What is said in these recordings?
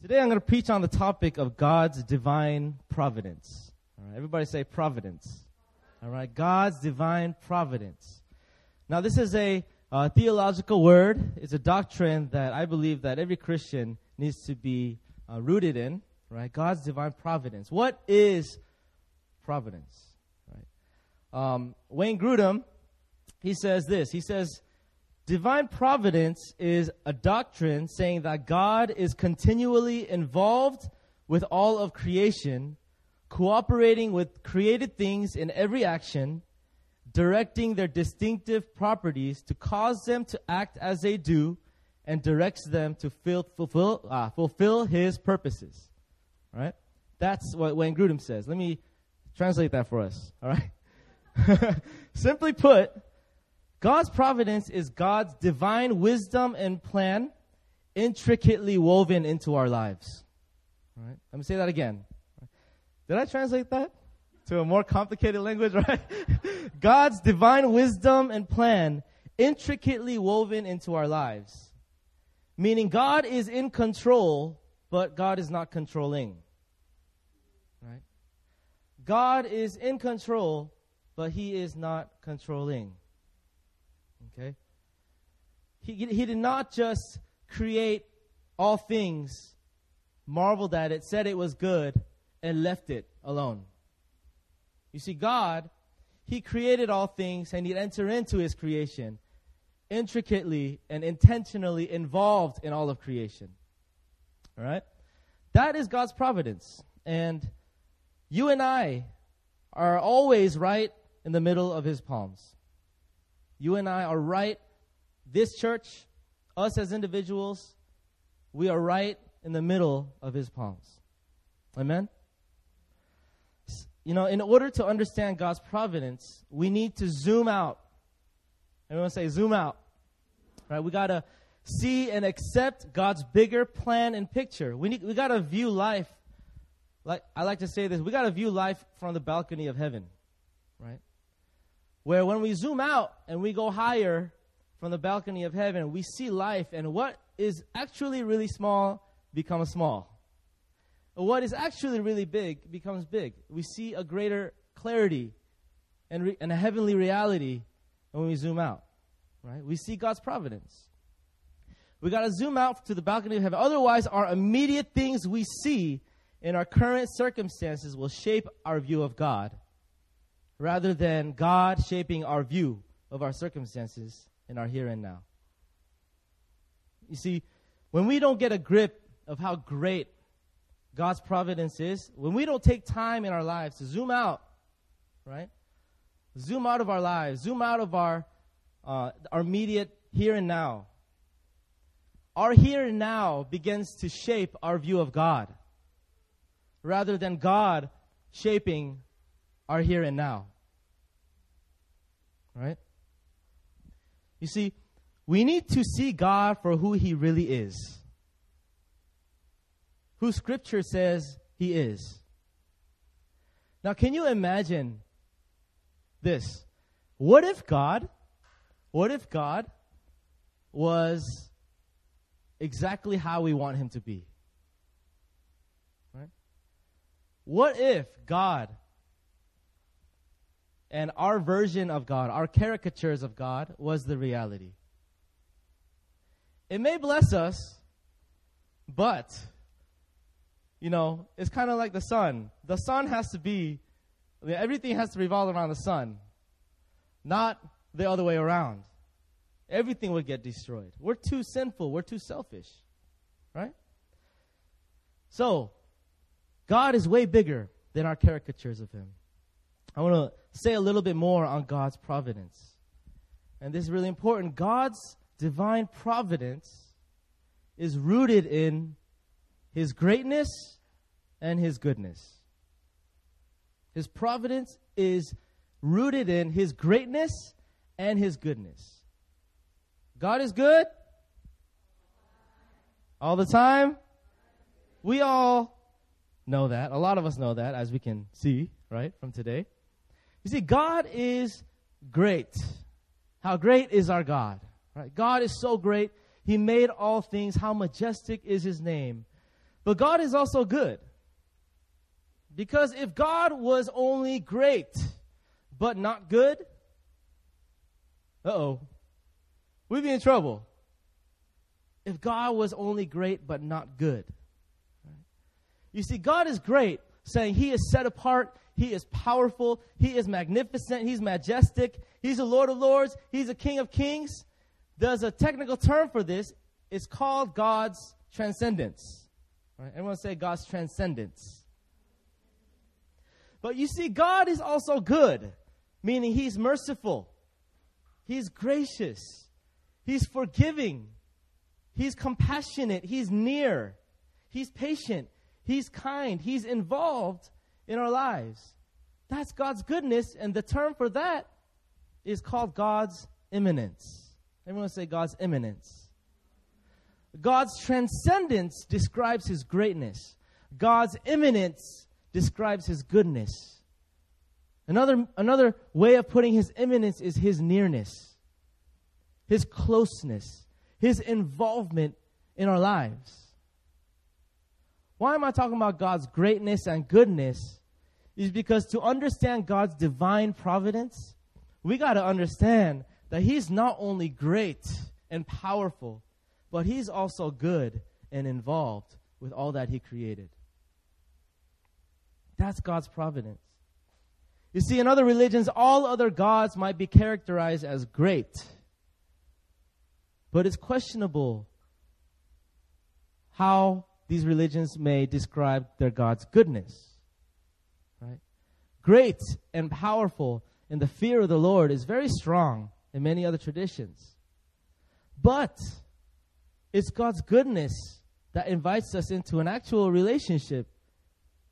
Today I'm going to preach on the topic of God's divine providence. All right, everybody say providence. All right, God's divine providence. Now, this is a uh, theological word. It's a doctrine that I believe that every Christian needs to be uh, rooted in. Right, God's divine providence. What is providence? Right. Um, Wayne Grudem, he says this. He says Divine providence is a doctrine saying that God is continually involved with all of creation, cooperating with created things in every action, directing their distinctive properties to cause them to act as they do, and directs them to fill, fulfill, uh, fulfill his purposes. All right? That's what Wayne Grudem says. Let me translate that for us. All right? Simply put, God's providence is God's divine wisdom and plan intricately woven into our lives. All right? Let me say that again. Did I translate that to a more complicated language, right? God's divine wisdom and plan intricately woven into our lives. Meaning God is in control, but God is not controlling. Right? God is in control, but he is not controlling. He, he did not just create all things, marveled at it, said it was good, and left it alone. You see, God, He created all things and He'd enter into His creation intricately and intentionally involved in all of creation. All right? That is God's providence. And you and I are always right in the middle of His palms. You and I are right. This church, us as individuals, we are right in the middle of his palms. Amen? You know, in order to understand God's providence, we need to zoom out. Everyone say, zoom out. Right? We got to see and accept God's bigger plan and picture. We, need, we got to view life, like I like to say this, we got to view life from the balcony of heaven. Right? Where when we zoom out and we go higher from the balcony of heaven, we see life and what is actually really small becomes small. What is actually really big becomes big. We see a greater clarity and, re- and a heavenly reality when we zoom out, right? We see God's providence. We got to zoom out to the balcony of heaven. Otherwise, our immediate things we see in our current circumstances will shape our view of God rather than God shaping our view of our circumstances in our here and now. You see, when we don't get a grip of how great God's providence is, when we don't take time in our lives to zoom out, right? Zoom out of our lives, zoom out of our uh, our immediate here and now. Our here and now begins to shape our view of God rather than God shaping our here and now. Right? You see, we need to see God for who He really is, who Scripture says He is. Now, can you imagine this? What if God, what if God was exactly how we want Him to be? What if God and our version of God, our caricatures of God, was the reality. It may bless us, but, you know, it's kind of like the sun. The sun has to be, everything has to revolve around the sun, not the other way around. Everything would get destroyed. We're too sinful, we're too selfish, right? So, God is way bigger than our caricatures of Him. I want to say a little bit more on God's providence. And this is really important. God's divine providence is rooted in his greatness and his goodness. His providence is rooted in his greatness and his goodness. God is good all the time. We all know that. A lot of us know that, as we can see, right, from today. You see, God is great. How great is our God? Right? God is so great. He made all things. How majestic is his name. But God is also good. Because if God was only great, but not good, uh oh, we'd be in trouble. If God was only great, but not good. You see, God is great, saying He is set apart, He is powerful, He is magnificent, He's majestic, He's the Lord of Lords, He's a King of Kings. There's a technical term for this. It's called God's transcendence. Right? Everyone say God's transcendence. But you see, God is also good, meaning He's merciful, He's gracious, He's forgiving, He's compassionate, He's near, He's patient, He's kind, He's involved in our lives. That's God's goodness, and the term for that is called God's immanence. Everyone say God's immanence. God's transcendence describes His greatness. God's immanence describes his goodness. Another, another way of putting his immanence is his nearness, his closeness, his involvement in our lives. Why am I talking about God's greatness and goodness? Is because to understand God's divine providence, we got to understand that He's not only great and powerful, but He's also good and involved with all that He created. That's God's providence. You see, in other religions, all other gods might be characterized as great. But it's questionable how these religions may describe their God's goodness. Great and powerful in the fear of the Lord is very strong in many other traditions. But it's God's goodness that invites us into an actual relationship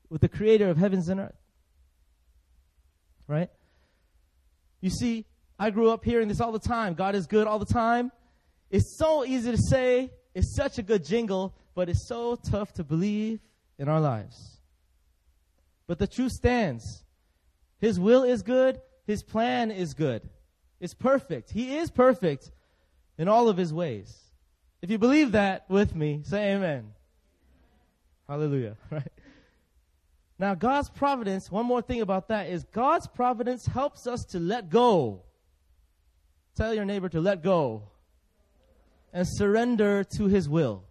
with the creator of heavens and earth. Right? You see, I grew up hearing this all the time. God is good all the time. It's so easy to say, it's such a good jingle, but it's so tough to believe in our lives. But the truth stands. His will is good, His plan is good. It's perfect. He is perfect in all of His ways. If you believe that with me, say amen. Hallelujah. Right? Now, God's providence, one more thing about that is God's providence helps us to let go. Tell your neighbor to let go and surrender to his will,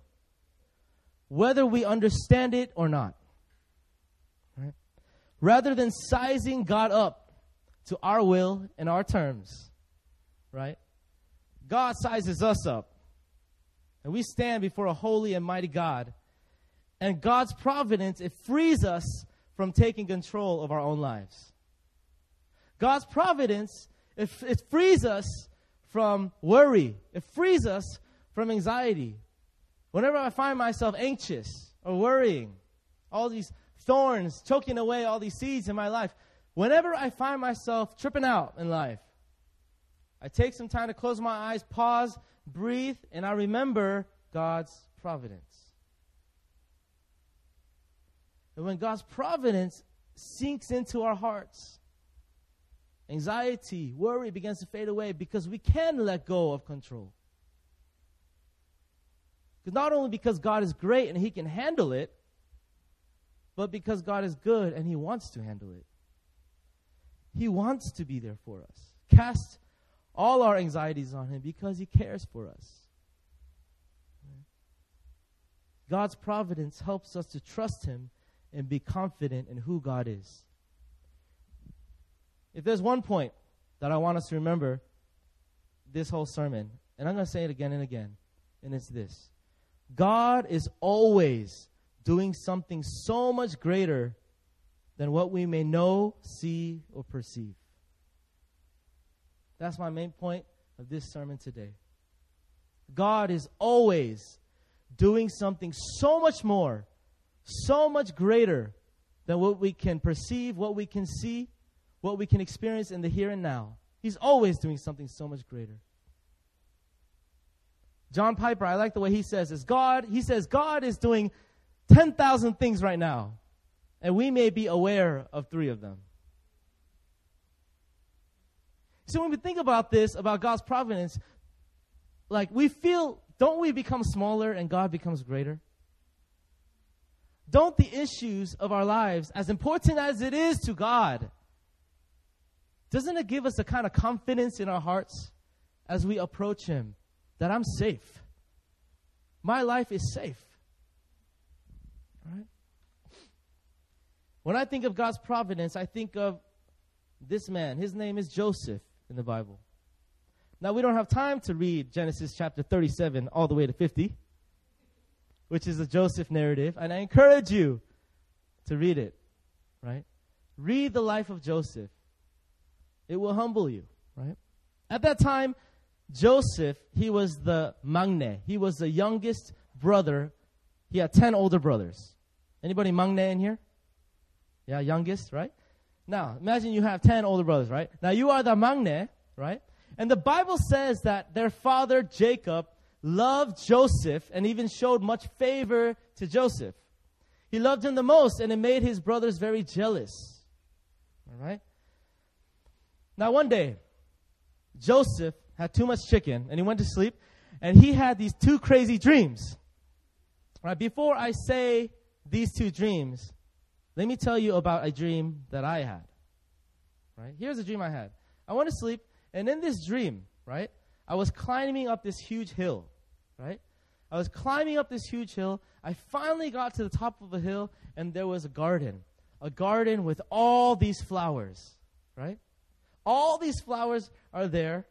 whether we understand it or not. Rather than sizing God up to our will and our terms, right? God sizes us up. And we stand before a holy and mighty God. And God's providence, it frees us from taking control of our own lives. God's providence, it, it frees us from worry, it frees us from anxiety. Whenever I find myself anxious or worrying, all these thorns choking away all these seeds in my life, whenever I find myself tripping out in life, I take some time to close my eyes, pause, breathe, and I remember God's providence. And when God's providence sinks into our hearts, anxiety, worry begins to fade away because we can let go of control. Because not only because God is great and He can handle it, but because God is good and He wants to handle it. He wants to be there for us. Cast all our anxieties on Him because He cares for us. God's providence helps us to trust Him and be confident in who God is. If there's one point that I want us to remember this whole sermon, and I'm going to say it again and again, and it's this God is always doing something so much greater than what we may know, see, or perceive. That's my main point of this sermon today. God is always doing something so much more so much greater than what we can perceive, what we can see, what we can experience in the here and now. He's always doing something so much greater. John Piper, I like the way he says this. God, he says, God is doing 10,000 things right now, and we may be aware of three of them. So when we think about this, about God's providence, like we feel, don't we become smaller and God becomes greater? don't the issues of our lives, as important as it is to God, doesn't it give us a kind of confidence in our hearts as we approach Him that I'm safe? My life is safe. Right? When I think of God's providence, I think of this man. His name is Joseph in the Bible. Now, we don't have time to read Genesis chapter 37 all the way to 50, which is the Joseph narrative, and I encourage you to read it, right? Read the life of Joseph. It will humble you, right? At that time, Joseph, he was the maknae. He was the youngest brother. He had 10 older brothers. Anybody maknae in here? Yeah, youngest, right? Now, imagine you have 10 older brothers, right? Now, you are the maknae, right? And the Bible says that their father Jacob loved Joseph and even showed much favor to Joseph. He loved him the most and it made his brothers very jealous. All right? Now, one day, Joseph had too much chicken and he went to sleep and he had these two crazy dreams. All right, before I say these two dreams, let me tell you about a dream that I had. Right? Here's a dream I had. I went to sleep and in this dream, right, I was climbing up this huge hill, right? I was climbing up this huge hill. I finally got to the top of a hill, and there was a garden. A garden with all these flowers, right? All these flowers are there,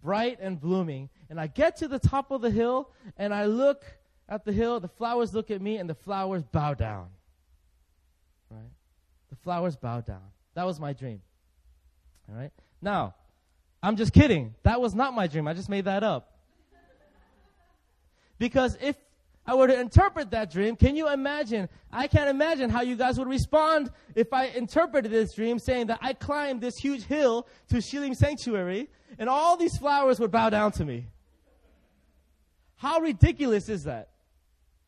bright and blooming. And I get to the top of the hill, and I look at the hill. The flowers look at me, and the flowers bow down. Flowers bow down. That was my dream. All right? Now, I'm just kidding. That was not my dream. I just made that up. Because if I were to interpret that dream, can you imagine? I can't imagine how you guys would respond if I interpreted this dream saying that I climbed this huge hill to Shilim Sanctuary and all these flowers would bow down to me. How ridiculous is that?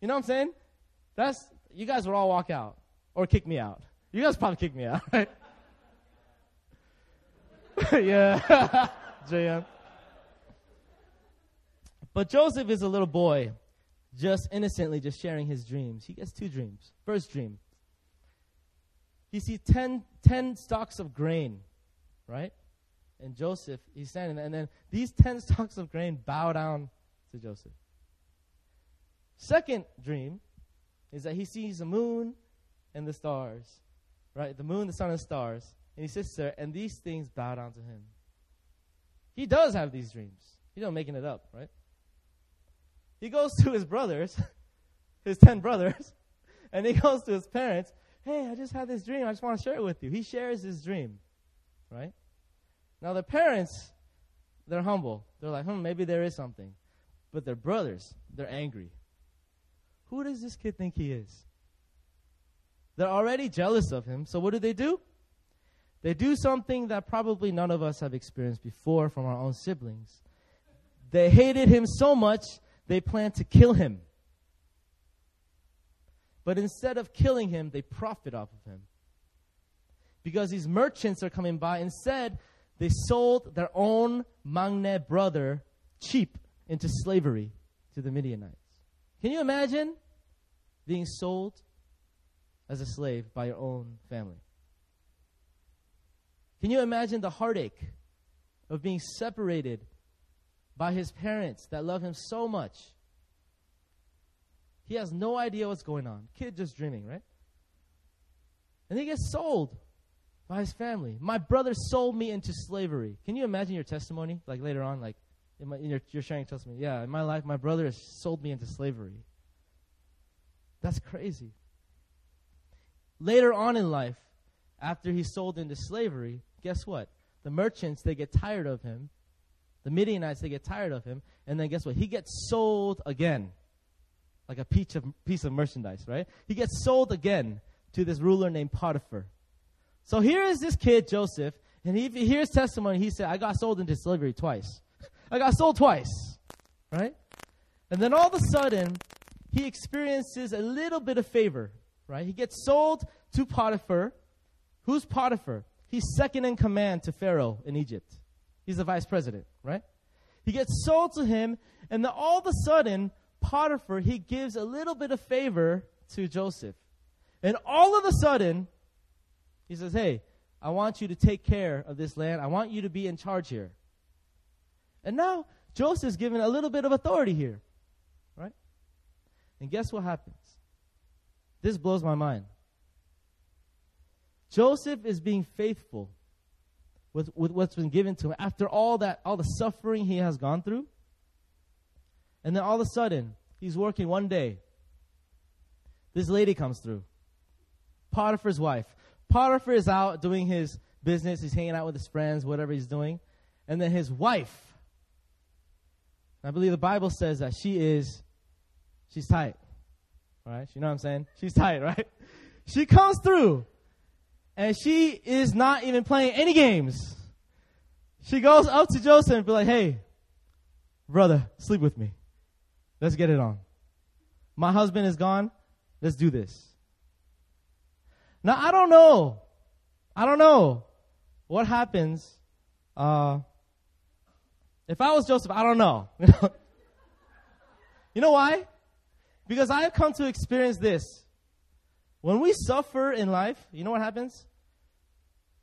You know what I'm saying? That's, you guys would all walk out or kick me out. You guys probably kick me out, right? yeah, JM. But Joseph is a little boy, just innocently just sharing his dreams. He gets two dreams. First dream, he sees ten, ten stalks of grain, right? And Joseph, he's standing there, and then these ten stalks of grain bow down to Joseph. Second dream is that he sees the moon and the stars, right? The moon, the sun, and stars. And he sits there, and these things bow down to him. He does have these dreams. He's not making it up, right? He goes to his brothers, his ten brothers, and he goes to his parents. Hey, I just had this dream. I just want to share it with you. He shares his dream, right? Now the parents, they're humble. They're like, hmm, maybe there is something. But their brothers, they're angry. Who does this kid think he is? They're already jealous of him. So what do they do? They do something that probably none of us have experienced before from our own siblings. They hated him so much, they planned to kill him. But instead of killing him, they profit off of him. Because these merchants are coming by, instead, they sold their own Maknae brother cheap into slavery to the Midianites. Can you imagine being sold as a slave by your own family? Can you imagine the heartache of being separated by his parents that love him so much? He has no idea what's going on. Kid just dreaming, right? And he gets sold by his family. My brother sold me into slavery. Can you imagine your testimony? Like later on, like in, my, in your, you're sharing testimony. Yeah, in my life, my brother has sold me into slavery. That's crazy. Later on in life, after he's sold into slavery, guess what? The merchants, they get tired of him. The Midianites, they get tired of him. And then guess what? He gets sold again. Like a piece of, piece of merchandise, right? He gets sold again to this ruler named Potiphar. So here is this kid, Joseph, and he, he hears testimony. He said, I got sold into slavery twice. I got sold twice, right? And then all of a sudden, he experiences a little bit of favor, right? He gets sold to Potiphar, Who's Potiphar? He's second in command to Pharaoh in Egypt. He's the vice president, right? He gets sold to him, and then all of a sudden, Potiphar, he gives a little bit of favor to Joseph. And all of a sudden, he says, Hey, I want you to take care of this land. I want you to be in charge here. And now Joseph's given a little bit of authority here. Right? And guess what happens? This blows my mind. Joseph is being faithful with, with what's been given to him after all that, all the suffering he has gone through. And then all of a sudden, he's working one day. This lady comes through. Potiphar's wife. Potiphar is out doing his business. He's hanging out with his friends, whatever he's doing. And then his wife, I believe the Bible says that she is, she's tight. Right? You know what I'm saying? She's tight, right? She comes through and she is not even playing any games. She goes up to Joseph and be like, hey, brother, sleep with me. Let's get it on. My husband is gone. Let's do this. Now, I don't know. I don't know what happens. Uh, if I was Joseph, I don't know. you know why? Because I have come to experience this. When we suffer in life, you know what happens?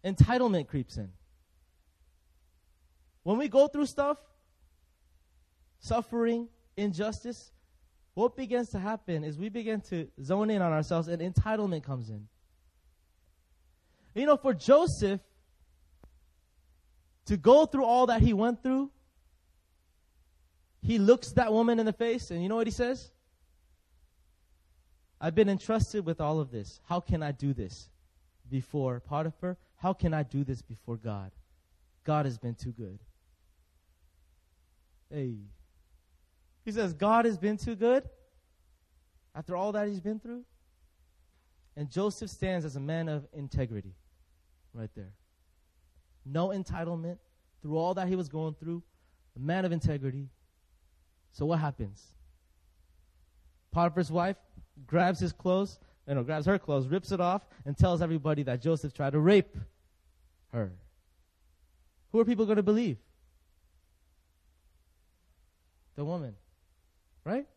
Entitlement creeps in. When we go through stuff, suffering, injustice, what begins to happen is we begin to zone in on ourselves and entitlement comes in. You know, for Joseph to go through all that he went through, he looks that woman in the face and you know what he says? I've been entrusted with all of this. How can I do this before Potiphar? How can I do this before God? God has been too good. Hey. He says, God has been too good after all that he's been through. And Joseph stands as a man of integrity right there. No entitlement through all that he was going through, a man of integrity. So what happens? Potiphar's wife grabs his clothes, you know, grabs her clothes, rips it off, and tells everybody that Joseph tried to rape her. Who are people going to believe? The woman. Right?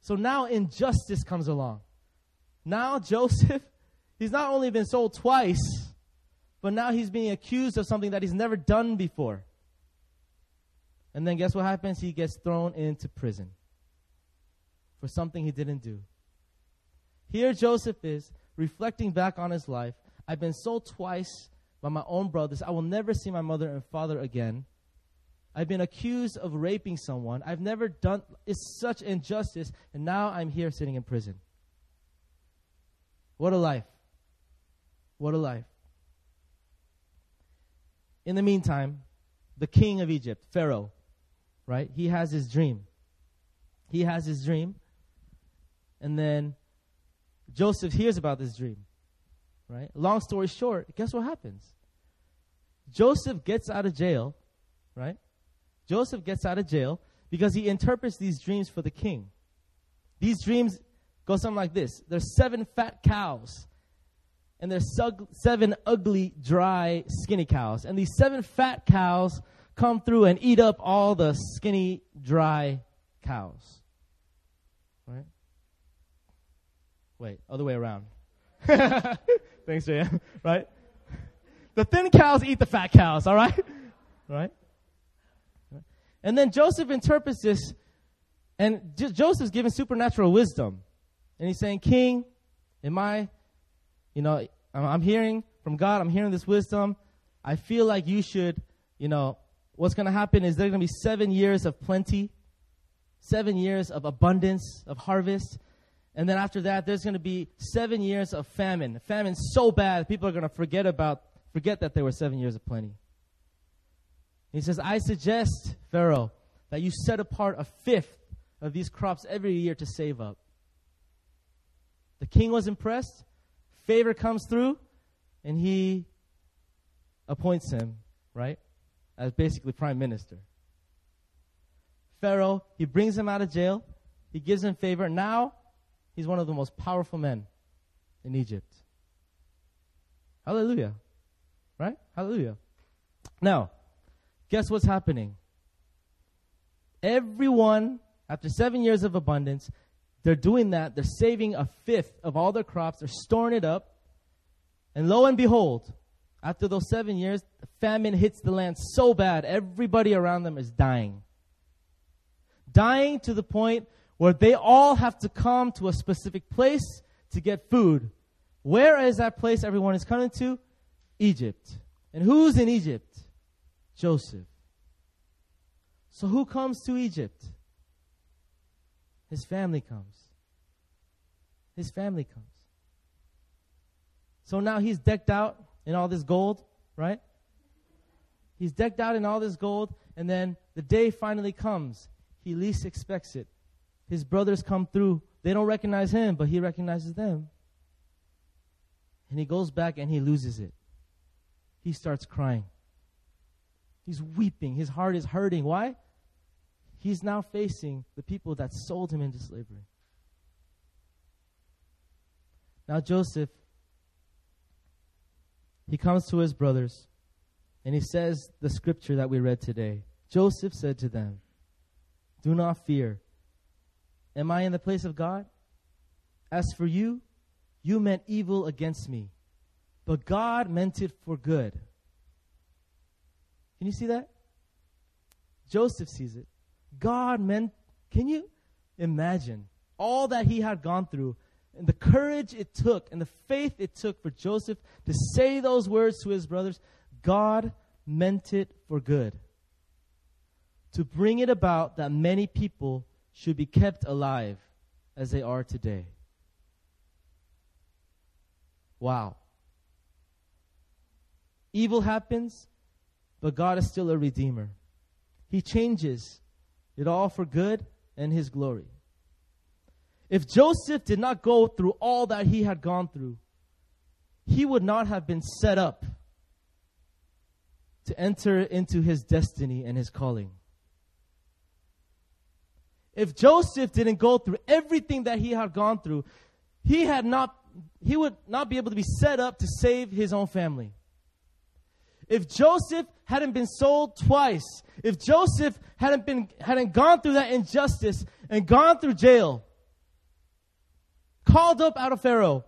So now injustice comes along. Now Joseph, he's not only been sold twice, but now he's being accused of something that he's never done before. And then guess what happens? He gets thrown into prison for something he didn't do. Here Joseph is reflecting back on his life. I've been sold twice by my own brothers. I will never see my mother and father again. I've been accused of raping someone. I've never done it's such injustice and now I'm here sitting in prison. What a life. What a life. In the meantime, the king of Egypt, Pharaoh, right? He has his dream. He has his dream. And then Joseph hears about this dream. Right? Long story short, guess what happens? Joseph gets out of jail, right? Joseph gets out of jail because he interprets these dreams for the king. These dreams go something like this There's seven fat cows, and there's seven ugly, dry, skinny cows. And these seven fat cows come through and eat up all the skinny, dry cows. Right? Wait, other way around. Thanks, JM. Right? The thin cows eat the fat cows, all right? Right? And then Joseph interprets this, and J- Joseph's given supernatural wisdom. And he's saying, King, am I, you know, I'm, I'm hearing from God, I'm hearing this wisdom. I feel like you should, you know, what's going to happen is there's going to be seven years of plenty, seven years of abundance, of harvest. And then after that, there's going to be seven years of famine. Famine so bad, people are going to forget about, forget that there were seven years of plenty. He says, I suggest, Pharaoh, that you set apart a fifth of these crops every year to save up. The king was impressed. Favor comes through, and he appoints him, right, as basically prime minister. Pharaoh, he brings him out of jail. He gives him favor. Now, He's one of the most powerful men in Egypt. Hallelujah. Right? Hallelujah. Now, guess what's happening? Everyone, after seven years of abundance, they're doing that. They're saving a fifth of all their crops. They're storing it up. And lo and behold, after those seven years, famine hits the land so bad, everybody around them is dying. Dying to the point where they all have to come to a specific place to get food. Where is that place everyone is coming to? Egypt. And who's in Egypt? Joseph. So who comes to Egypt? His family comes. His family comes. So now he's decked out in all this gold, right? He's decked out in all this gold, and then the day finally comes. He least expects it. His brothers come through. They don't recognize him, but he recognizes them. And he goes back and he loses it. He starts crying. He's weeping. His heart is hurting. Why? He's now facing the people that sold him into slavery. Now, Joseph, he comes to his brothers and he says the scripture that we read today. Joseph said to them, Do not fear. Am I in the place of God? As for you, you meant evil against me, but God meant it for good. Can you see that? Joseph sees it. God meant, can you imagine all that he had gone through and the courage it took and the faith it took for Joseph to say those words to his brothers? God meant it for good. To bring it about that many people should be kept alive as they are today. Wow. Evil happens, but God is still a redeemer. He changes it all for good and His glory. If Joseph did not go through all that he had gone through, he would not have been set up to enter into his destiny and his calling. If Joseph didn't go through everything that he had gone through, he had not he would not be able to be set up to save his own family. If Joseph hadn't been sold twice, if Joseph hadn't been hadn't gone through that injustice and gone through jail, called up out of Pharaoh,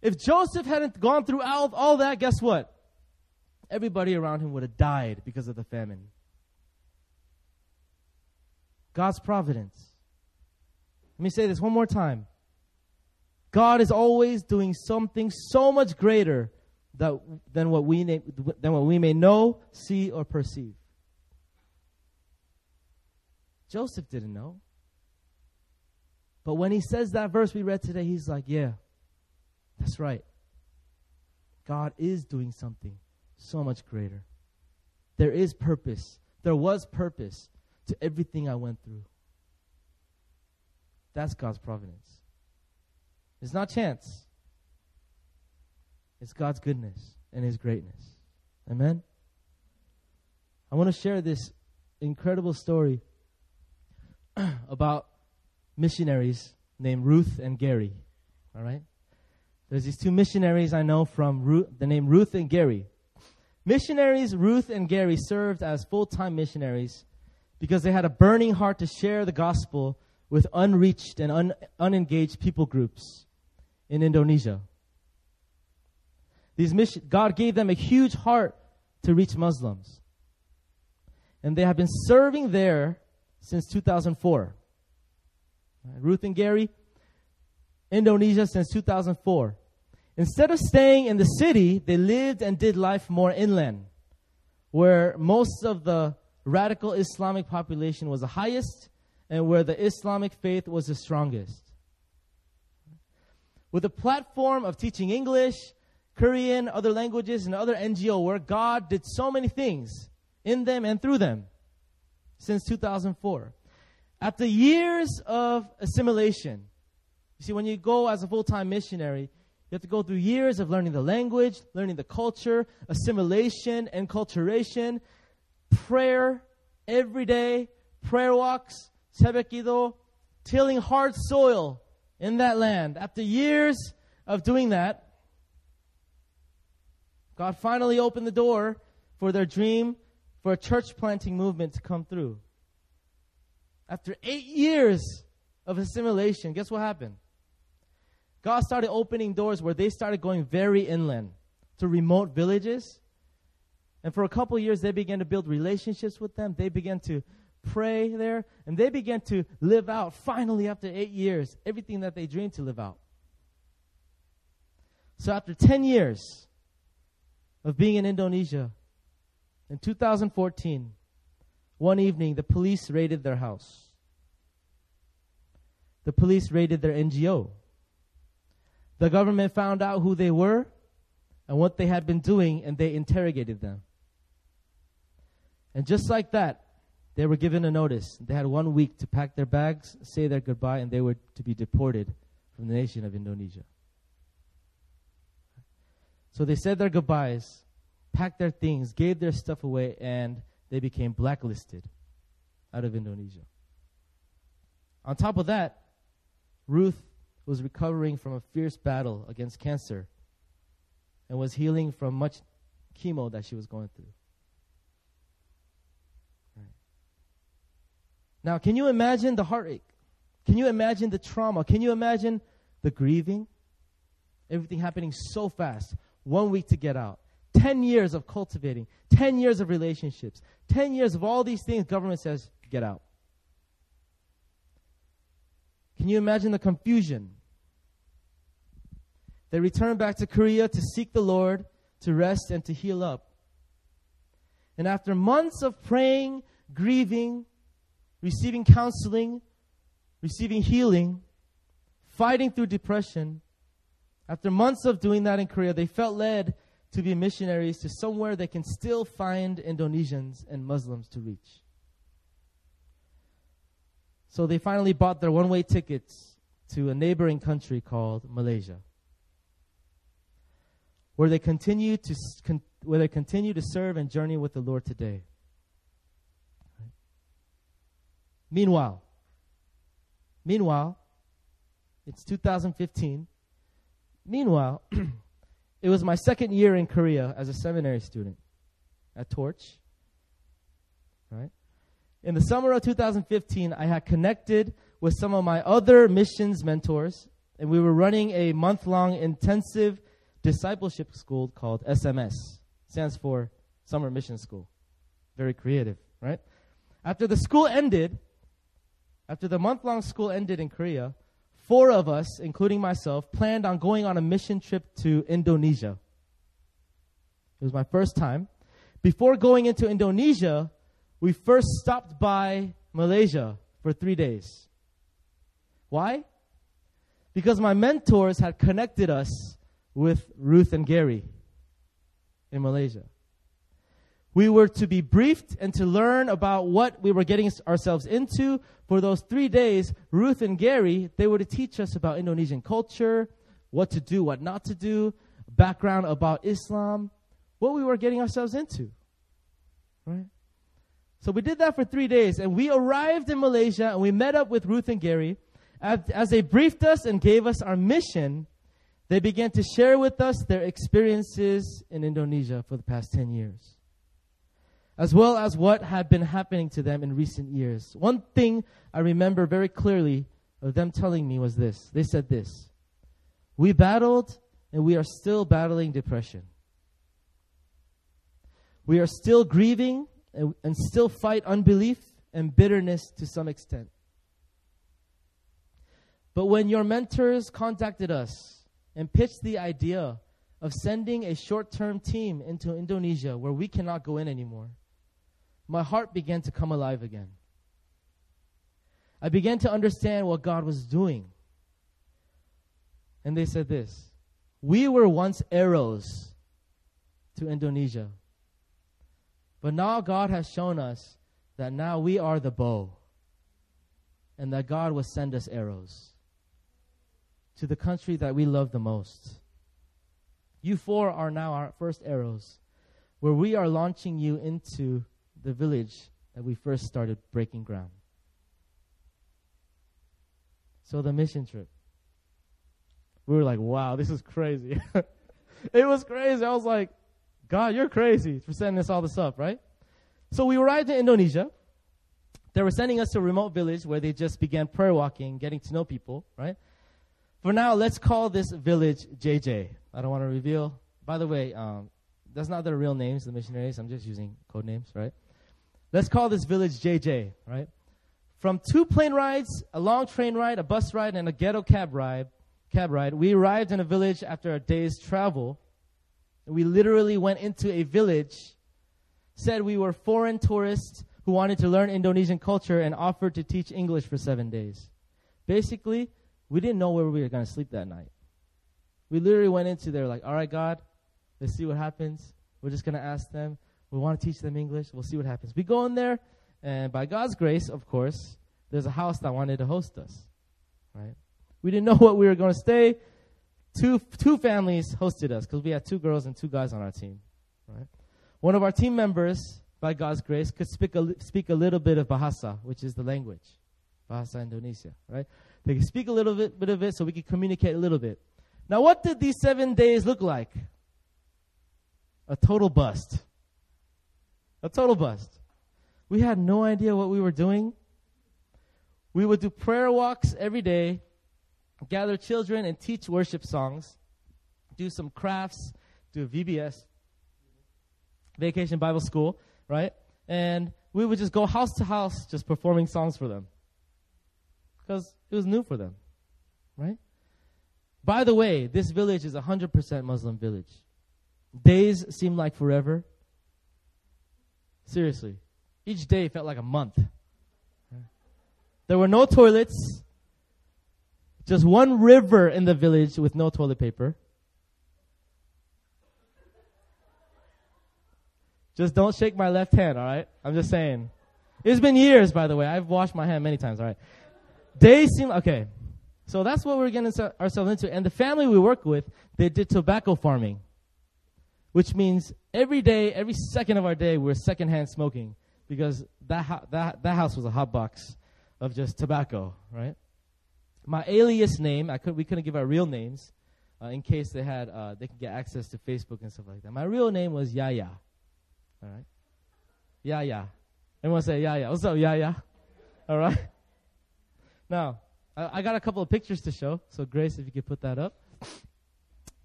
if Joseph hadn't gone through all, all that, guess what? Everybody around him would have died because of the famine. God's providence. Let me say this one more time. God is always doing something so much greater that, than, what we, than what we may know, see, or perceive. Joseph didn't know. But when he says that verse we read today, he's like, yeah, that's right. God is doing something so much greater. There is purpose. There was purpose to everything I went through. That's God's providence. It's not chance. It's God's goodness and His greatness. Amen? I want to share this incredible story about missionaries named Ruth and Gary. All right? There's these two missionaries I know from Ruth, the name Ruth and Gary. Missionaries Ruth and Gary served as full time missionaries because they had a burning heart to share the gospel with unreached and un, unengaged people groups in Indonesia. These mission, God gave them a huge heart to reach Muslims. And they have been serving there since 2004. Ruth and Gary, Indonesia since 2004. Instead of staying in the city, they lived and did life more inland, where most of the radical Islamic population was the highest and where the Islamic faith was the strongest. With a platform of teaching English, Korean, other languages, and other NGO work, God did so many things in them and through them since 2004. After years of assimilation, you see, when you go as a full time missionary, you have to go through years of learning the language, learning the culture, assimilation, and enculturation, prayer every day, prayer walks, sebekido, tilling hard soil in that land. After years of doing that, God finally opened the door for their dream for a church planting movement to come through. After eight years of assimilation, guess what happened? God started opening doors where they started going very inland to remote villages. And for a couple years, they began to build relationships with them. They began to pray there. And they began to live out, finally, after eight years, everything that they dreamed to live out. So after 10 years of being in Indonesia, in 2014, one evening, the police raided their house. The police raided their NGO. The government found out who they were and what they had been doing, and they interrogated them. And just like that, they were given a notice. They had one week to pack their bags, say their goodbye, and they were to be deported from the nation of Indonesia. So they said their goodbyes, packed their things, gave their stuff away, and they became blacklisted out of Indonesia. On top of that, Ruth was recovering from a fierce battle against cancer and was healing from much chemo that she was going through. Now, can you imagine the heartache? Can you imagine the trauma? Can you imagine the grieving? Everything happening so fast. One week to get out. 10 years of cultivating. 10 years of relationships. 10 years of all these things. Government says, get out. Can you imagine the confusion? They returned back to Korea to seek the Lord, to rest, and to heal up. And after months of praying, grieving, receiving counseling, receiving healing, fighting through depression, after months of doing that in Korea, they felt led to be missionaries to somewhere they can still find Indonesians and Muslims to reach. So they finally bought their one way tickets to a neighboring country called Malaysia, where they continue to, where they continue to serve and journey with the Lord today. Meanwhile, meanwhile, it's 2015. Meanwhile, it was my second year in Korea as a seminary student at Torch. Right? In the summer of 2015, I had connected with some of my other missions mentors, and we were running a month long intensive discipleship school called SMS. Stands for Summer Mission School. Very creative, right? After the school ended, after the month long school ended in Korea, four of us, including myself, planned on going on a mission trip to Indonesia. It was my first time. Before going into Indonesia, we first stopped by Malaysia for three days. Why? Because my mentors had connected us with Ruth and Gary in Malaysia. We were to be briefed and to learn about what we were getting ourselves into. For those three days, Ruth and Gary, they were to teach us about Indonesian culture, what to do, what not to do, background about Islam, what we were getting ourselves into. Right? So we did that for three days, and we arrived in Malaysia, and we met up with Ruth and Gary. As they briefed us and gave us our mission, they began to share with us their experiences in Indonesia for the past 10 years, as well as what had been happening to them in recent years. One thing I remember very clearly of them telling me was this they said this We battled, and we are still battling depression. We are still grieving and, and still fight unbelief and bitterness to some extent. But when your mentors contacted us and pitched the idea of sending a short term team into Indonesia where we cannot go in anymore, my heart began to come alive again. I began to understand what God was doing. And they said this We were once arrows to Indonesia. But now God has shown us that now we are the bow and that God will send us arrows to the country that we love the most. You four are now our first arrows, where we are launching you into the village that we first started breaking ground. So, the mission trip. We were like, wow, this is crazy. it was crazy. I was like, God, you're crazy for sending us all this up, right? So we arrived in Indonesia. They were sending us to a remote village where they just began prayer walking, getting to know people, right? For now, let's call this village JJ. I don't want to reveal. By the way, um, that's not their real names, the missionaries. I'm just using code names, right? Let's call this village JJ, right? From two plane rides, a long train ride, a bus ride, and a ghetto cab ride, cab ride, we arrived in a village after a day's travel. We literally went into a village, said we were foreign tourists who wanted to learn Indonesian culture and offered to teach English for seven days. Basically, we didn't know where we were going to sleep that night. We literally went into there like, all right, God, let's see what happens. We're just going to ask them. We want to teach them English. We'll see what happens. We go in there, and by God's grace, of course, there's a house that wanted to host us. Right? We didn't know what we were going to stay. Two, two families hosted us because we had two girls and two guys on our team. Right? One of our team members by God's grace, could speak a, speak a little bit of Bahasa, which is the language, Bahasa Indonesia, right? They could speak a little bit, bit of it so we could communicate a little bit. Now, what did these seven days look like? A total bust. A total bust. We had no idea what we were doing. We would do prayer walks every day, gather children and teach worship songs, do some crafts, do VBS, Vacation Bible School, right? And we would just go house to house just performing songs for them. Because it was new for them, right? By the way, this village is a 100% Muslim village. Days seem like forever. Seriously. Each day felt like a month. There were no toilets. Just one river in the village with no toilet paper. Just don't shake my left hand, all right? I'm just saying. It's been years, by the way. I've washed my hand many times, all right? Days seem, okay. So that's what we're getting ourselves into. And the family we work with, they did tobacco farming, which means every day, every second of our day, we're secondhand smoking because that, that, that house was a hot box of just tobacco, right? My alias name, I could, we couldn't give our real names uh, in case they had, uh, they could get access to Facebook and stuff like that. My real name was Yaya. All right. Yaya. Everyone say Yaya. What's up, yeah? All right. Now, I, I, got a couple of pictures to show. So, Grace, if you could put that up.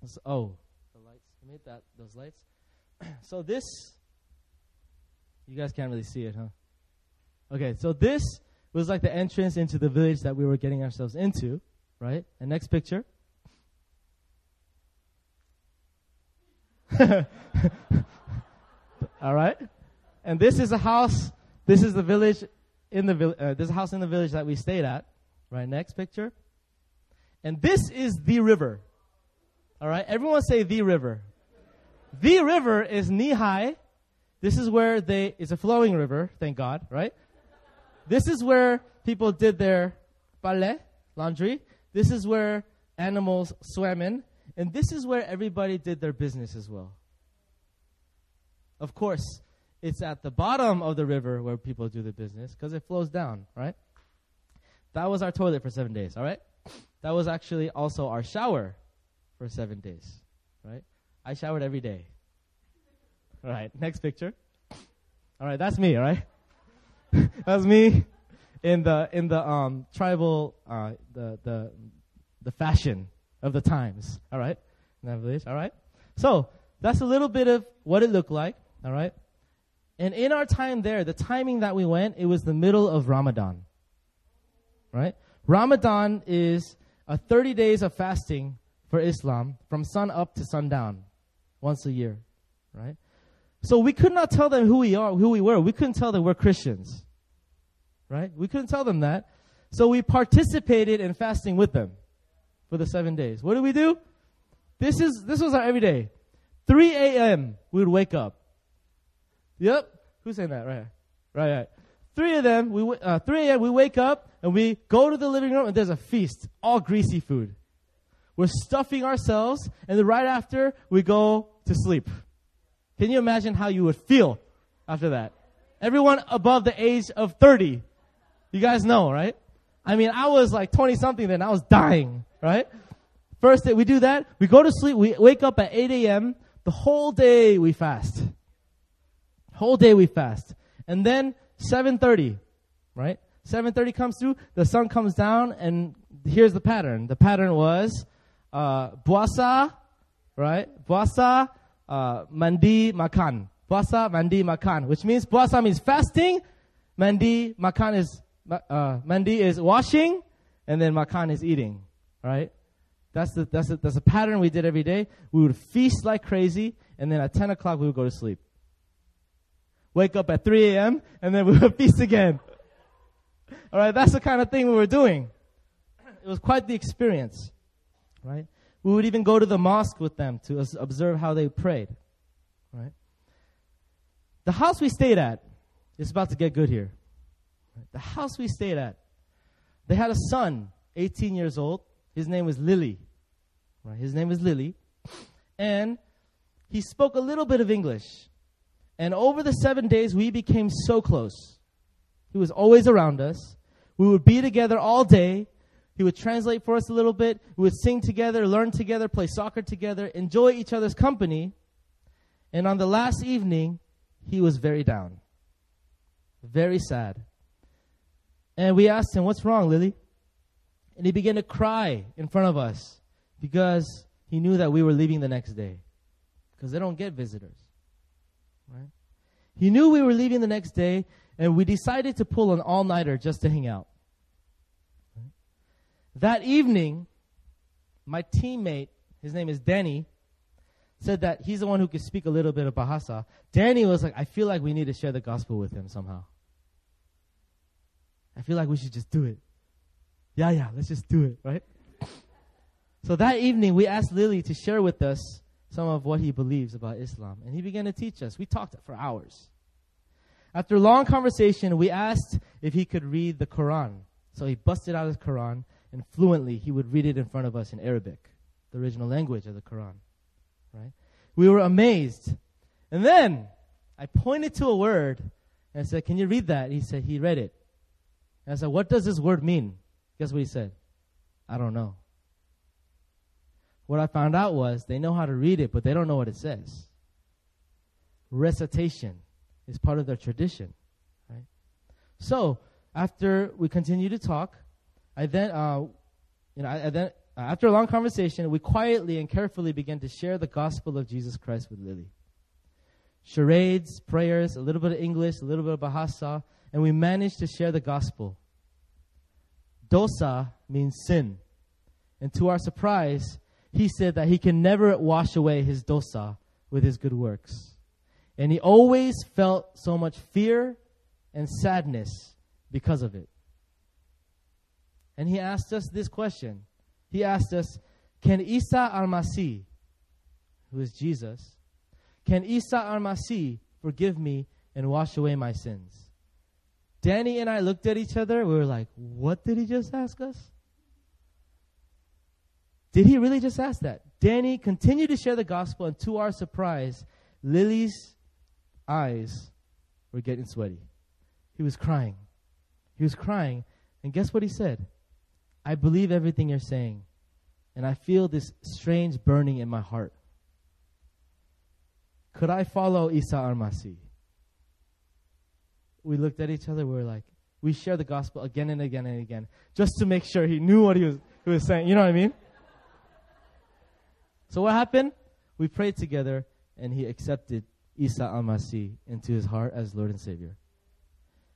So, oh, made that those lights. so this, you guys can't really see it, huh? Okay, so this was like the entrance into the village that we were getting ourselves into, right? And next picture. All right? And this is a house, this is the village in the village, uh, this is a house in the village that we stayed at. Right, next picture. And this is the river. All right, everyone say the river. The river is knee high. This is where they, it's a flowing river, thank God, right? This is where people did their ballet, laundry. This is where animals swam in. And this is where everybody did their business as well. Of course, it's at the bottom of the river where people do the business because it flows down, right? That was our toilet for seven days, all right? That was actually also our shower for seven days, right? I showered every day. All right, next picture. All right, that's me, all right? that's me in the in the um tribal uh the the the fashion of the times, all right? All right? So, that's a little bit of what it looked like. All right? And in our time there, the timing that we went, it was the middle of Ramadan. Right? Ramadan is a 30 days of fasting for Islam from sun up to sundown once a year. Right? So we could not tell them who we are, who we were. We couldn't tell them we're Christians. Right? We couldn't tell them that. So we participated in fasting with them for the seven days. What did we do? This is this was our everyday. 3 a.m. we would wake up. Yep. Who's saying that? Right. Right. Right. Three of them. We uh, 3 a.m. We wake up and we go to the living room and there's a feast, all greasy food. We're stuffing ourselves, and then right after we go to sleep. Can you imagine how you would feel after that? Everyone above the age of 30. You guys know, right? I mean, I was like 20 something then. I was dying, right? First day we do that. We go to sleep. We wake up at 8 a.m. The whole day we fast. Whole day we fast. And then 7:30, right? 7:30 comes through, the sun comes down, and here's the pattern. The pattern was uh, puasa, right? Puasa, uh, mandi, makan. Puasa, mandi, makan, which means puasa means fasting, mandi, makan is uh, mandi is washing, and then makan is eating, right? That's the, that's, the, that's a pattern we did every day. We would feast like crazy, and then at 10 o'clock we would go to sleep. Wake up at 3 a.m., and then we would feast again. All right, that's the kind of thing we were doing. It was quite the experience, right? We would even go to the mosque with them to observe how they prayed, right? The house we stayed at is about to get good here. The house we stayed at, they had a son, 18 years old. His name was Lily. Right? His name was Lily. And he spoke a little bit of English. And over the seven days, we became so close. He was always around us. We would be together all day. He would translate for us a little bit. We would sing together, learn together, play soccer together, enjoy each other's company. And on the last evening, he was very down, very sad. And we asked him, What's wrong, Lily? And he began to cry in front of us because he knew that we were leaving the next day because they don't get visitors. Right? He knew we were leaving the next day, and we decided to pull an all nighter just to hang out. That evening, my teammate, his name is Danny, said that he's the one who could speak a little bit of Bahasa. Danny was like, I feel like we need to share the gospel with him somehow. I feel like we should just do it. Yeah, yeah, let's just do it, right? So that evening, we asked Lily to share with us some of what he believes about Islam. And he began to teach us. We talked for hours. After a long conversation, we asked if he could read the Quran. So he busted out his Quran, and fluently he would read it in front of us in Arabic, the original language of the Quran. Right? We were amazed. And then I pointed to a word and I said, Can you read that? He said, He read it. And I said, What does this word mean? Guess what he said? I don't know. What I found out was they know how to read it, but they don't know what it says. Recitation is part of their tradition, right? So after we continue to talk, I then, uh, you know, I, I then after a long conversation, we quietly and carefully began to share the gospel of Jesus Christ with Lily. Charades, prayers, a little bit of English, a little bit of Bahasa, and we managed to share the gospel. Dosa means sin. And to our surprise, he said that he can never wash away his dosa with his good works. And he always felt so much fear and sadness because of it. And he asked us this question. He asked us, Can Isa al Masih, who is Jesus, can Isa al Masih forgive me and wash away my sins? Danny and I looked at each other. We were like, What did he just ask us? Did he really just ask that? Danny continued to share the gospel, and to our surprise, Lily's eyes were getting sweaty. He was crying. He was crying. And guess what he said? I believe everything you're saying, and I feel this strange burning in my heart. Could I follow Isa al-Masih? We looked at each other. We were like, we share the gospel again and again and again, just to make sure he knew what he was, he was saying. You know what I mean? So what happened? We prayed together, and he accepted Isa al-Masih into his heart as Lord and Savior.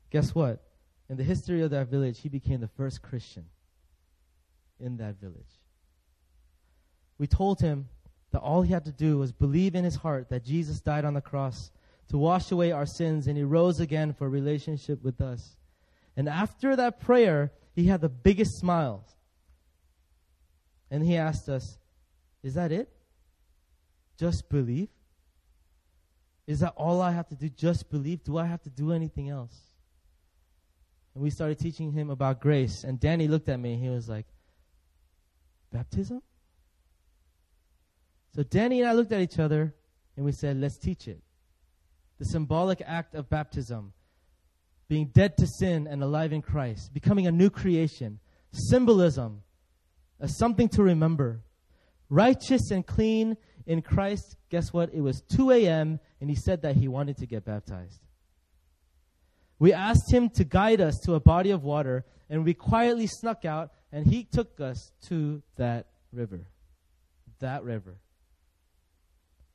Guess what? In the history of that village, he became the first Christian in that village. We told him that all he had to do was believe in his heart that Jesus died on the cross to wash away our sins, and he rose again for relationship with us. And after that prayer, he had the biggest smiles. And he asked us, is that it? Just believe? Is that all I have to do? Just believe? Do I have to do anything else? And we started teaching him about grace. And Danny looked at me and he was like, Baptism? So Danny and I looked at each other and we said, let's teach it. The symbolic act of baptism, being dead to sin and alive in Christ, becoming a new creation, symbolism, as something to remember righteous and clean in Christ. Guess what? It was 2 a.m., and he said that he wanted to get baptized. We asked him to guide us to a body of water, and we quietly snuck out, and he took us to that river. That river.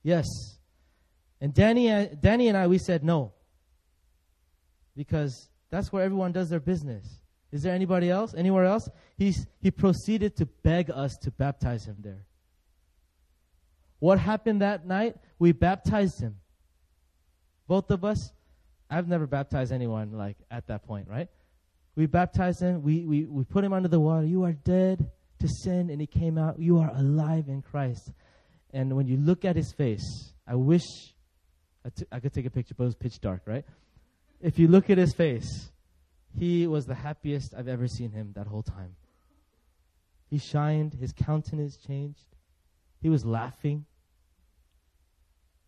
Yes. And Danny, uh, Danny and I, we said no. Because that's where everyone does their business. Is there anybody else? Anywhere else? He's, he proceeded to beg us to baptize him there. What happened that night? We baptized him. Both of us. I've never baptized anyone like at that point, right? We baptized him. We, we, we put him under the water. You are dead to sin, and he came out. You are alive in Christ. And when you look at his face, I wish I, t- I could take a picture, but it was pitch dark, right? If you look at his face, he was the happiest I've ever seen him that whole time. He shined, his countenance changed. He was laughing.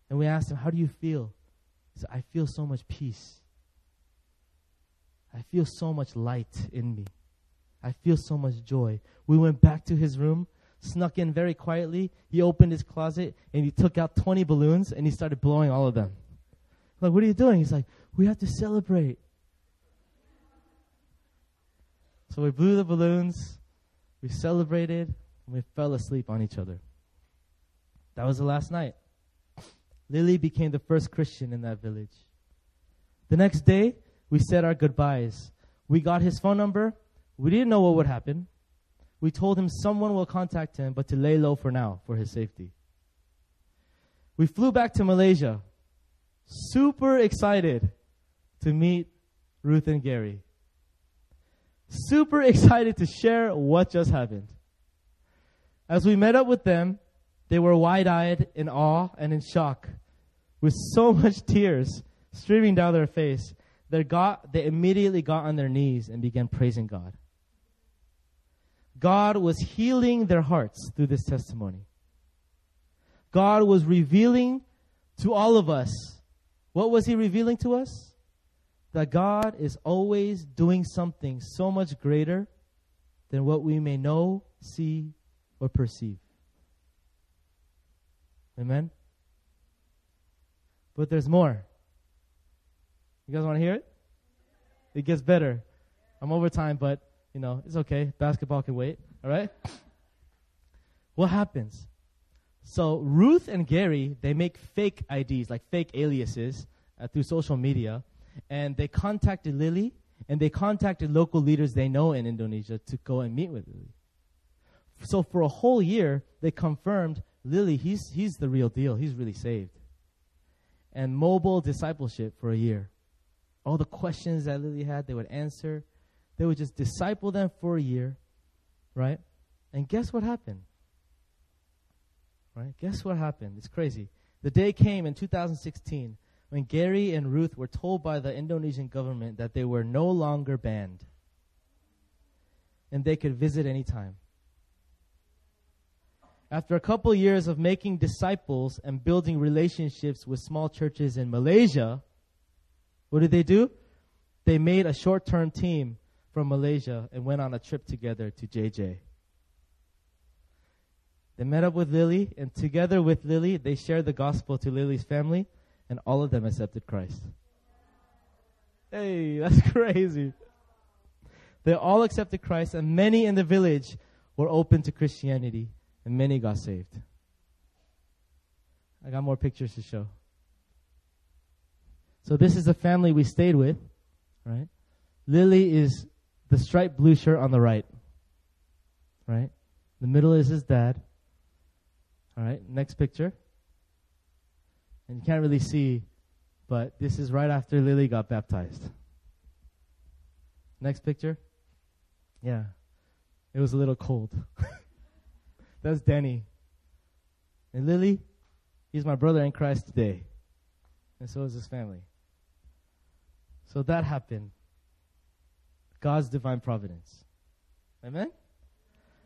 And we asked him, How do you feel? He said, I feel so much peace. I feel so much light in me. I feel so much joy. We went back to his room, snuck in very quietly. He opened his closet and he took out 20 balloons and he started blowing all of them. like, what are you doing? He's like, we have to celebrate. So we blew the balloons, we celebrated, and we fell asleep on each other. That was the last night. Lily became the first Christian in that village. The next day, we said our goodbyes. We got his phone number. We didn't know what would happen. We told him someone will contact him, but to lay low for now for his safety. We flew back to Malaysia, super excited to meet Ruth and Gary. Super excited to share what just happened. As we met up with them, they were wide eyed in awe and in shock, with so much tears streaming down their face. They, got, they immediately got on their knees and began praising God. God was healing their hearts through this testimony. God was revealing to all of us. What was He revealing to us? That God is always doing something so much greater than what we may know, see, or perceive. Amen? But there's more. You guys want to hear it? It gets better. I'm over time, but you know, it's okay. Basketball can wait. All right? What happens? So Ruth and Gary, they make fake IDs, like fake aliases, uh, through social media, and they contacted Lily, and they contacted local leaders they know in Indonesia to go and meet with Lily. So for a whole year, they confirmed Lily, he's he's the real deal. He's really saved. And mobile discipleship for a year. All the questions that Lily had, they would answer. They would just disciple them for a year, right? And guess what happened? Right? Guess what happened? It's crazy. The day came in 2016 when Gary and Ruth were told by the Indonesian government that they were no longer banned and they could visit anytime. After a couple years of making disciples and building relationships with small churches in Malaysia, what did they do? They made a short term team from Malaysia and went on a trip together to JJ. They met up with Lily, and together with Lily, they shared the gospel to Lily's family, and all of them accepted Christ. Hey, that's crazy. They all accepted Christ, and many in the village were open to Christianity, and many got saved. I got more pictures to show. So, this is the family we stayed with, right? Lily is the striped blue shirt on the right. Right? The middle is his dad. All right, next picture. And you can't really see, but this is right after Lily got baptized. Next picture. Yeah. It was a little cold. That's Danny. And Lily, he's my brother in Christ today. And so is his family. So that happened. God's divine providence. Amen?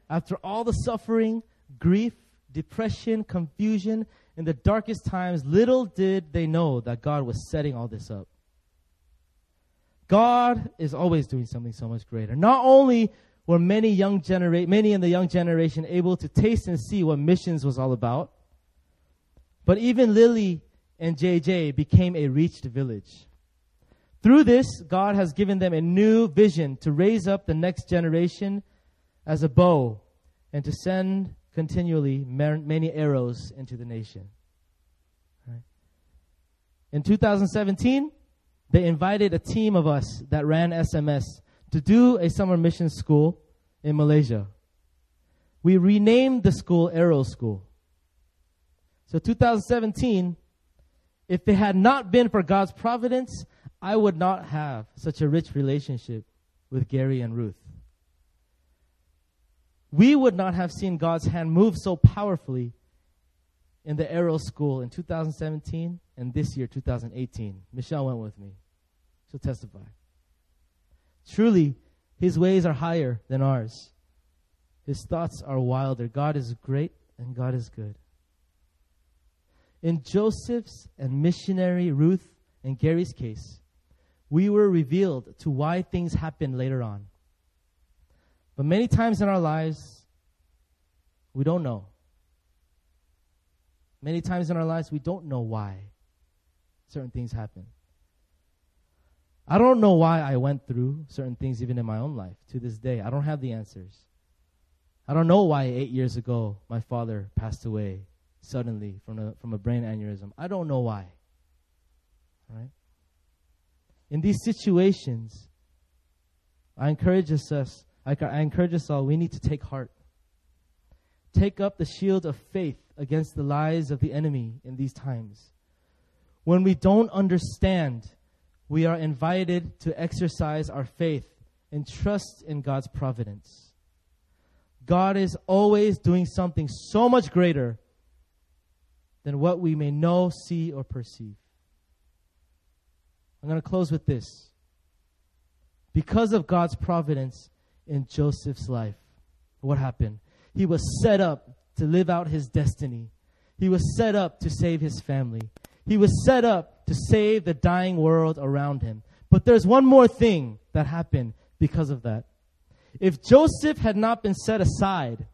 After all the suffering, grief, depression, confusion, in the darkest times, little did they know that God was setting all this up. God is always doing something so much greater. Not only were many young genera- many in the young generation able to taste and see what missions was all about, but even Lily and JJ became a reached village. Through this, God has given them a new vision to raise up the next generation as a bow and to send continually many arrows into the nation. In 2017, they invited a team of us that ran SMS to do a summer mission school in Malaysia. We renamed the school Arrow School. So 2017, if it had not been for God's providence, I would not have such a rich relationship with Gary and Ruth. We would not have seen God's hand move so powerfully in the Arrow School in 2017 and this year, 2018. Michelle went with me. She'll testify. Truly, his ways are higher than ours. His thoughts are wilder. God is great and God is good. In Joseph's and missionary Ruth and Gary's case, we were revealed to why things happen later on. But many times in our lives, we don't know. Many times in our lives, we don't know why certain things happen. I don't know why I went through certain things even in my own life to this day. I don't have the answers. I don't know why eight years ago my father passed away suddenly from a, from a brain aneurysm. I don't know why. Right? In these situations, I encourage us, I, I encourage us all, we need to take heart. Take up the shield of faith against the lies of the enemy in these times. When we don't understand, we are invited to exercise our faith and trust in God's providence. God is always doing something so much greater than what we may know, see, or perceive. I'm going to close with this. Because of God's providence in Joseph's life, what happened? He was set up to live out his destiny. He was set up to save his family. He was set up to save the dying world around him. But there's one more thing that happened because of that. If Joseph had not been set aside,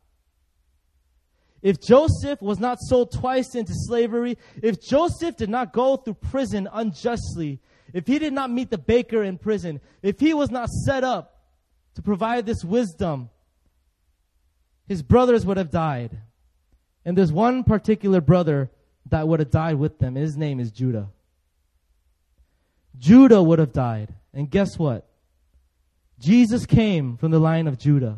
if Joseph was not sold twice into slavery, if Joseph did not go through prison unjustly, if he did not meet the baker in prison, if he was not set up to provide this wisdom, his brothers would have died. And there's one particular brother that would have died with them. His name is Judah. Judah would have died. And guess what? Jesus came from the line of Judah.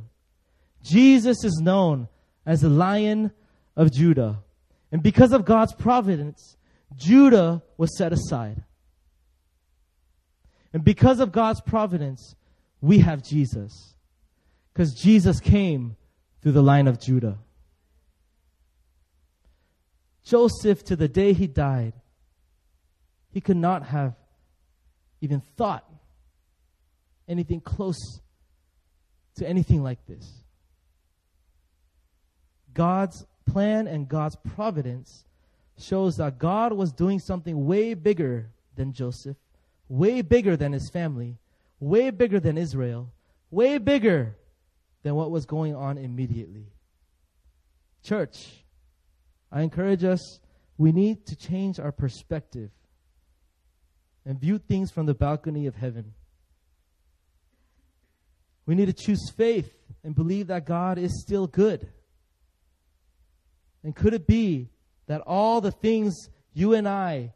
Jesus is known as the lion of Judah. And because of God's providence, Judah was set aside. And because of God's providence, we have Jesus. Because Jesus came through the line of Judah. Joseph, to the day he died, he could not have even thought anything close to anything like this. God's plan and God's providence shows that God was doing something way bigger than Joseph, way bigger than his family, way bigger than Israel, way bigger than what was going on immediately. Church, I encourage us, we need to change our perspective and view things from the balcony of heaven. We need to choose faith and believe that God is still good. And could it be that all the things you and I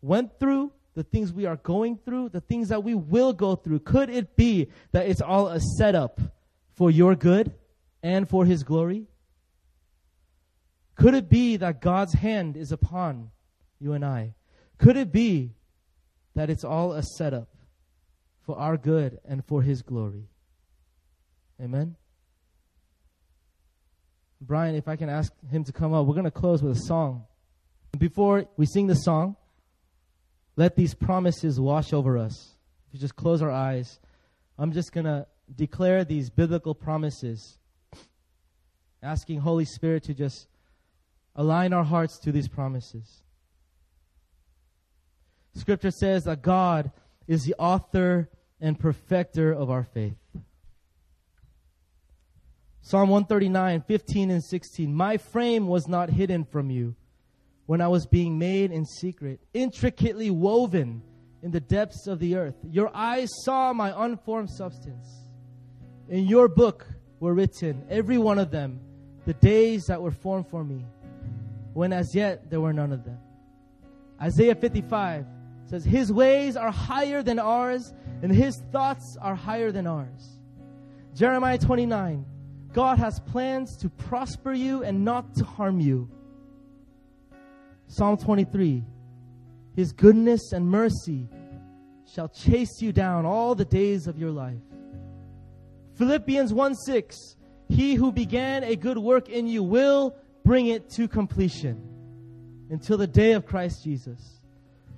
went through, the things we are going through, the things that we will go through, could it be that it's all a setup for your good and for His glory? Could it be that God's hand is upon you and I? Could it be that it's all a setup for our good and for His glory? Amen? Brian, if I can ask him to come up, we're going to close with a song. Before we sing the song, let these promises wash over us. If you just close our eyes, I'm just going to declare these biblical promises, asking Holy Spirit to just align our hearts to these promises. Scripture says that God is the author and perfecter of our faith. Psalm 139, 15 and 16. My frame was not hidden from you when I was being made in secret, intricately woven in the depths of the earth. Your eyes saw my unformed substance. In your book were written, every one of them, the days that were formed for me, when as yet there were none of them. Isaiah 55 says, His ways are higher than ours, and His thoughts are higher than ours. Jeremiah 29, God has plans to prosper you and not to harm you. Psalm 23, His goodness and mercy shall chase you down all the days of your life. Philippians 1 6, He who began a good work in you will bring it to completion until the day of Christ Jesus.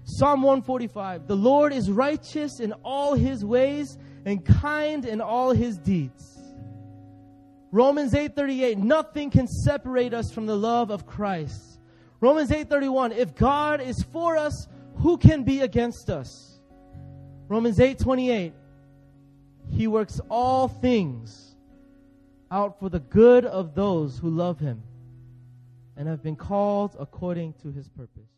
Psalm 145 The Lord is righteous in all his ways and kind in all his deeds. Romans 8:38 Nothing can separate us from the love of Christ. Romans 8:31 If God is for us, who can be against us? Romans 8:28 He works all things out for the good of those who love him and have been called according to his purpose.